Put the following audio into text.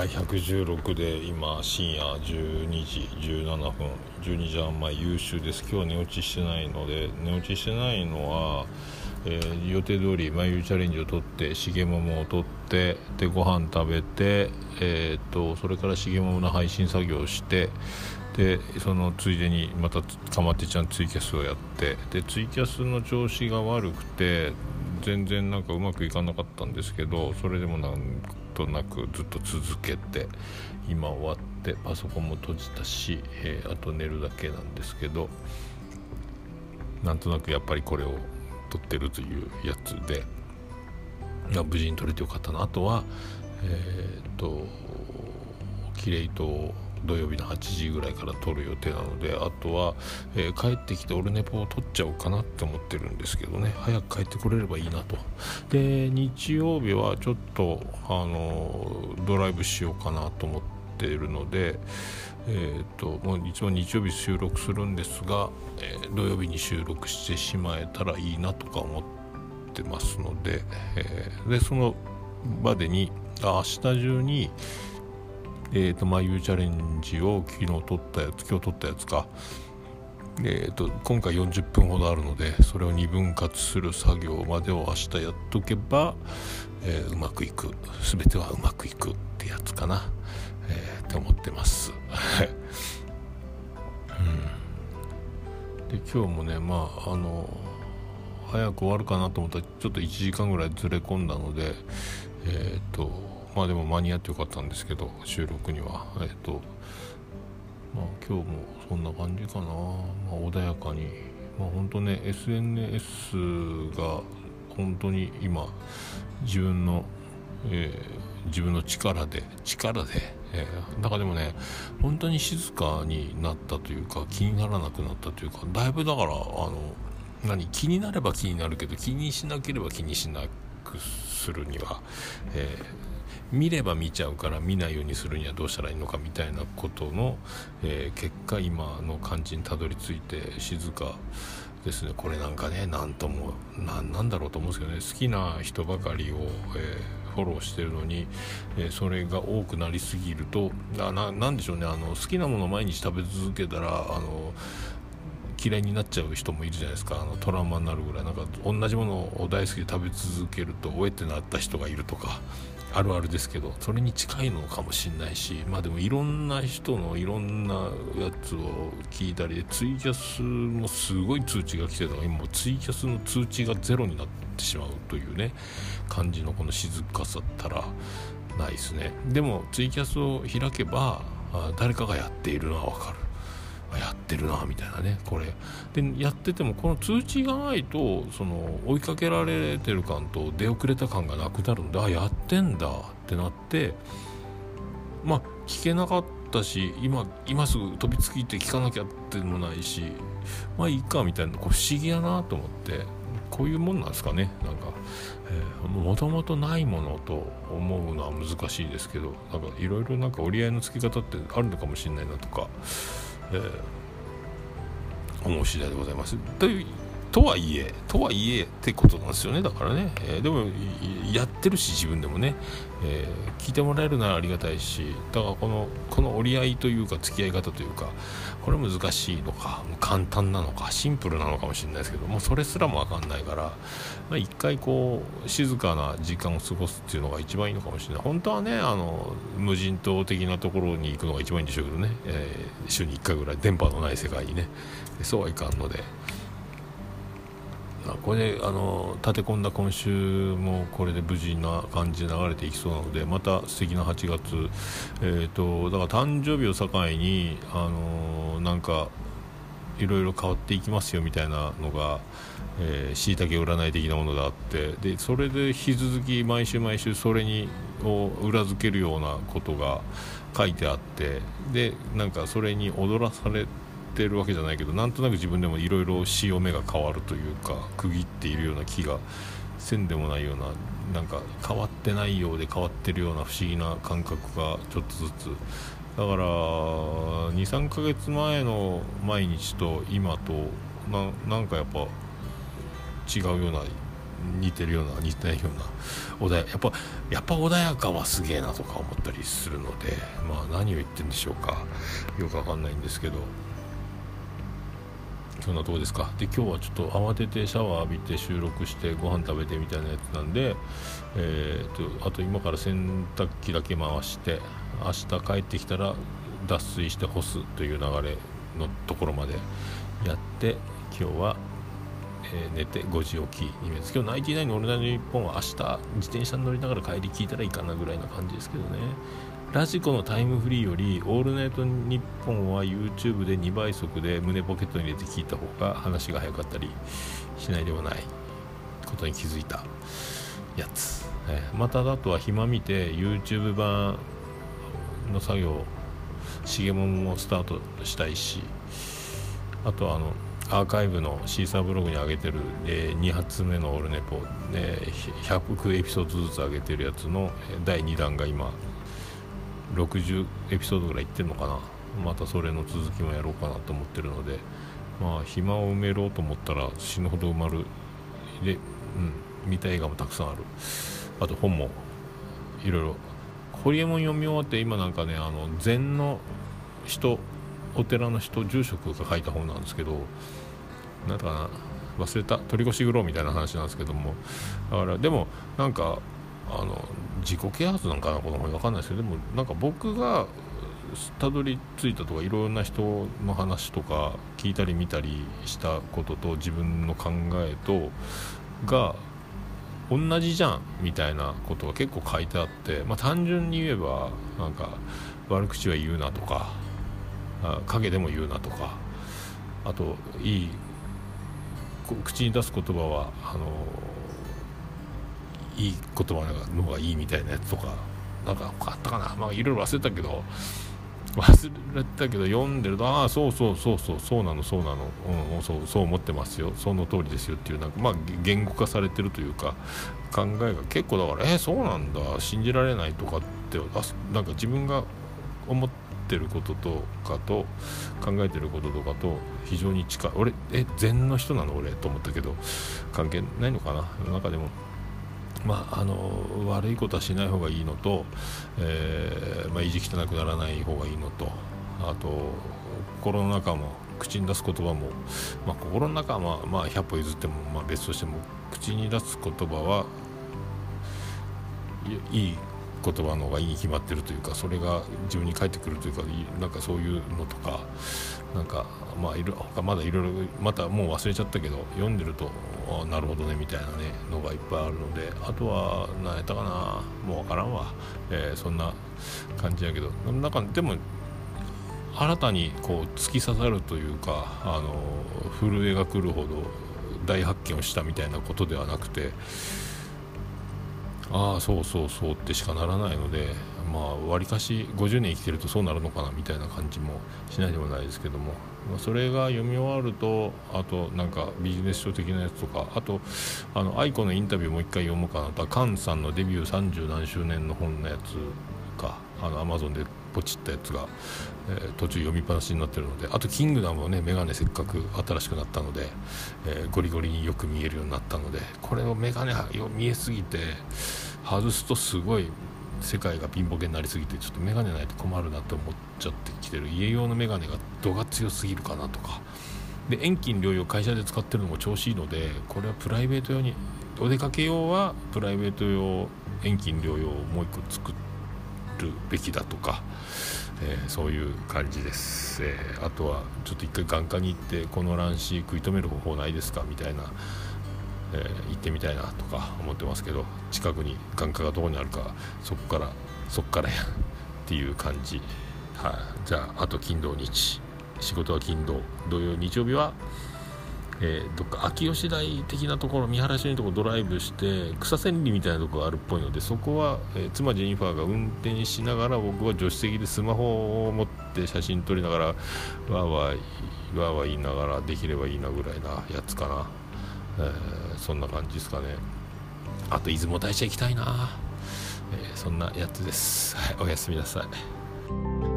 はい116で今深夜12時17分12時半前優秀です。今日は寝落ちしてないので寝落ちしてないのは、えー、予定通り眉チャレンジを取って重桃を取ってでご飯食べて、えー、っとそれから重桃の配信作業をしてでそのついでにまたかまってちゃんツイキャスをやってでツイキャスの調子が悪くて全然なんかうまくいかなかったんですけどそれでもなんとなくずっと続けて今終わってパソコンも閉じたし、えー、あと寝るだけなんですけどなんとなくやっぱりこれを撮ってるというやつで無事に撮れてよかったな。あとはえっ、とキレイと土曜日の8時ぐらいから撮る予定なのであとは、えー、帰ってきてオルネポを撮っちゃおうかなって思ってるんですけどね。早く帰ってくれればいいなと。で日曜日はちょっとあのドライブしようかなと思っているのでえーと、もういつも日曜日収録するんですが、えー、土曜日に収録してしまえたらいいなとか思ってますので,、えー、でその場でに明日中にえーと、眉チャレンジを昨日撮ったやつ今日撮ったやつか、えーと、今回40分ほどあるのでそれを2分割する作業までを明日やっとけば、えー、うまくいく。全てはうまくいくってやつかな、えー、って思ってます。うん、で今日もねまああの早く終わるかなと思ったらちょっと1時間ぐらいずれ込んだのでえっ、ー、とまあでも間に合ってよかったんですけど収録には。えっ、とまあ今日もそんな感じかな、まあ、穏やかに。まあ本当ね SNS が本当に今自分の、えー、自分の力で力で、えー、だからでもね本当に静かになったというか気にならなくなったというかだいぶだからあの何気になれば気になるけど気にしなければ気にしなくするには、えー見れば見ちゃうから見ないようにするにはどうしたらいいのかみたいなことの、えー、結果今の感じにたどり着いて静かですね。これなんかね何ともなんだろうと思うんですけどね。好きな人ばかりを、えー、フォローしてるのに、えー、それが多くなりすぎるとななんでしょうね。あの好きなものを毎日食べ続けたらあの嫌いになっちゃう人もいるじゃないですか。あのトラウマになるぐらい。なんか同じものを大好きで食べ続けるとおえってなった人がいるとかあるあるですけどそれに近いのかもしれないしまあでもいろんな人のいろんなやつを聞いたりツイキャスもすごい通知が来てたから今もツイキャスの通知がゼロになってしまうというね感じのこの静かさったらないですね。でもツイキャスを開けば誰かがやっているのはわかる。やってるなみたいなねこれ。でやっててもこの通知がないとその追いかけられてる感と出遅れた感がなくなるんであやってんだってなってまあ聞けなかったし今今すぐ飛びつきって聞かなきゃってもないしまあいいかみたいなこう不思議やなと思ってこういうもんなんですかねなんか。えもともとないものと思うのは難しいですけどなんかいろいろなんか折り合いのつき方ってあるのかもしれないなとかえー、思う次第でございます。というとはいえとはいえってことなんですよねだからね、えー、でもやってるし自分でもね、えー、聞いてもらえるならありがたいしだからこのこの折り合いというか付き合い方というかこれ難しいのか簡単なのかシンプルなのかもしれないですけどもうそれすらも分かんないから、まあ、一回こう静かな時間を過ごすっていうのが一番いいのかもしれない。本当はねあの無人島的なところに行くのが一番いいんでしょうけどね、えー、週に1回ぐらい電波のない世界にねそうはいかんので。これであの立て込んだ今週もこれで無事な感じで流れていきそうなのでまた素敵な8月、えーと、だから誕生日を境にあのなんかいろいろ変わっていきますよみたいなのがしいたけ占い的なものがあってでそれで引き続き毎週毎週それにを裏付けるようなことが書いてあってでなんかそれに踊らされてってるわけじゃないけどなんとなく自分でもいろいろ潮目が変わるというか区切っているような気がせんでもないようななんか変わってないようで変わってるような不思議な感覚がちょっとずつ。だから23ヶ月前の毎日と今となんかやっぱ違うような似てるような似てないような穏ややっぱやっぱ穏やかはすげえなとか思ったりするのでまあ何を言ってるんでしょうか。よくわかんないんですけど。今日のとこですか。で今日はちょっと慌ててシャワー浴びて収録してご飯食べてみたいなやつなんで、えーと、あと今から洗濯機だけ回して明日帰ってきたら脱水して干すという流れのところまでやって今日は、えー、寝て5時起き2です今日ナインティナインのオールナイトニッポンは明日自転車に乗りながら帰り聞いたらいいかなぐらいな感じですけどね。ラジコのタイムフリーより「オールナイトニッポン」は YouTube で2倍速で胸ポケットに入れて聞いた方が話が早かったりしないでもないことに気づいたやつ、えまたあとは暇見て YouTube 版の作業しげもんもスタートしたいしあとはあのアーカイブのシーサーブログに上げてる、え2発目のオルネポ、ね、100エピソードずつ上げてるやつの第2弾が今60エピソードぐらいいってるのかな。またそれの続きもやろうかなと思ってるのでまあ暇を埋めろうと思ったら死ぬほど埋まる。で、うん、見た映画もたくさんある。あと本もいろいろ。ホリエモン読み終わって今なんかねあの禅の人お寺の人住職が書いた本なんですけどなんかな忘れた取り越し苦労みたいな話なんですけどもだからでもなんかあの自己啓発なんかなこの本分かんないですけどでもなんか僕がたどり着いたとかいろんな人の話とか聞いたり見たりしたことと自分の考えとが同じじゃんみたいなことが結構書いてあって、まあ、単純に言えばなんか悪口は言うなとか影でも言うなとかあといい口に出す言葉はあのいい言葉の方がいいみたいなやつとかなんかあったかな。まあいろいろ忘れたけど忘れたけど読んでるとああそうそうそうそうそうなのそうなの、うん、そうそう思ってますよ。その通りですよっていうなんかまあ言語化されてるというか考えが結構だからえー、そうなんだ。信じられないとかってあなんか自分が思っってることとかと考えてることとかと非常に近い。俺え禅の人なの？俺と思ったけど関係ないのかな？世の中でも。まあ、あの悪いことはしない方がいいのと、えーまあ、意地汚くならない方がいいのとあと心の中も口に出す言葉も、まあ、心の中は、まあ、まあ100歩譲っても、まあ、別としても口に出す言葉はいい言葉の方がいいに決まってるというかそれが自分に返ってくるというかなんかそういうのとかなんかまあいろ他まだいろいろまたもう忘れちゃったけど読んでるとあなるほどねみたいなねのがいっぱいあるのであとは何やったかなもう分からんわ、えー、そんな感じやけど。なんかでも新たにこう突き刺さるというかあの震えが来るほど大発見をしたみたいなことではなくてああそうそうそうってしかならないのでまあわりかし50年生きてるとそうなるのかなみたいな感じもしないでもないですけども、まあ、それが読み終わるとあとなんかビジネス書的なやつとかあとあの愛子のインタビューもう一回読もうかなと菅さんのデビュー30何周年の本のやつかあのアマゾンでポチったやつが、えー、途中読みっぱなしになってるのであと「キングダム」をねメガネせっかく新しくなったので、えー、ゴリゴリによく見えるようになったのでこれをメガネ見えすぎて外すとすごい世界がピンボケになりすぎてちょっとメガネないと困るなって思っちゃってきてる。家用のメガネが度が強すぎるかなとか。で遠近療養会社で使ってるのも調子いいのでこれはプライベート用にお出かけ用はプライベート用遠近療養をもう一個作ってるべきだとか、えー、そういう感じです、えー、あとはちょっと一回眼科に行ってこの乱視食い止める方法ないですかみたいなえー、行ってみたいなとか思ってますけど近くに眼科がどこにあるかそこからそこからやっていう感じ、はい、じゃああと金土日。仕事は金土。土曜日曜日は、えー、どっか秋吉台的なところ見晴らしのところドライブして草千里みたいなところがあるっぽいのでそこは、えー、妻ジェニファーが運転しながら僕は助手席でスマホを持って写真撮りながらわーわーわーわー言いながらできればいいなぐらいなやつかな。えー、そんな感じですかね。あと出雲大社行きたいな、えー、そんなやつです、はい、おやすみなさい。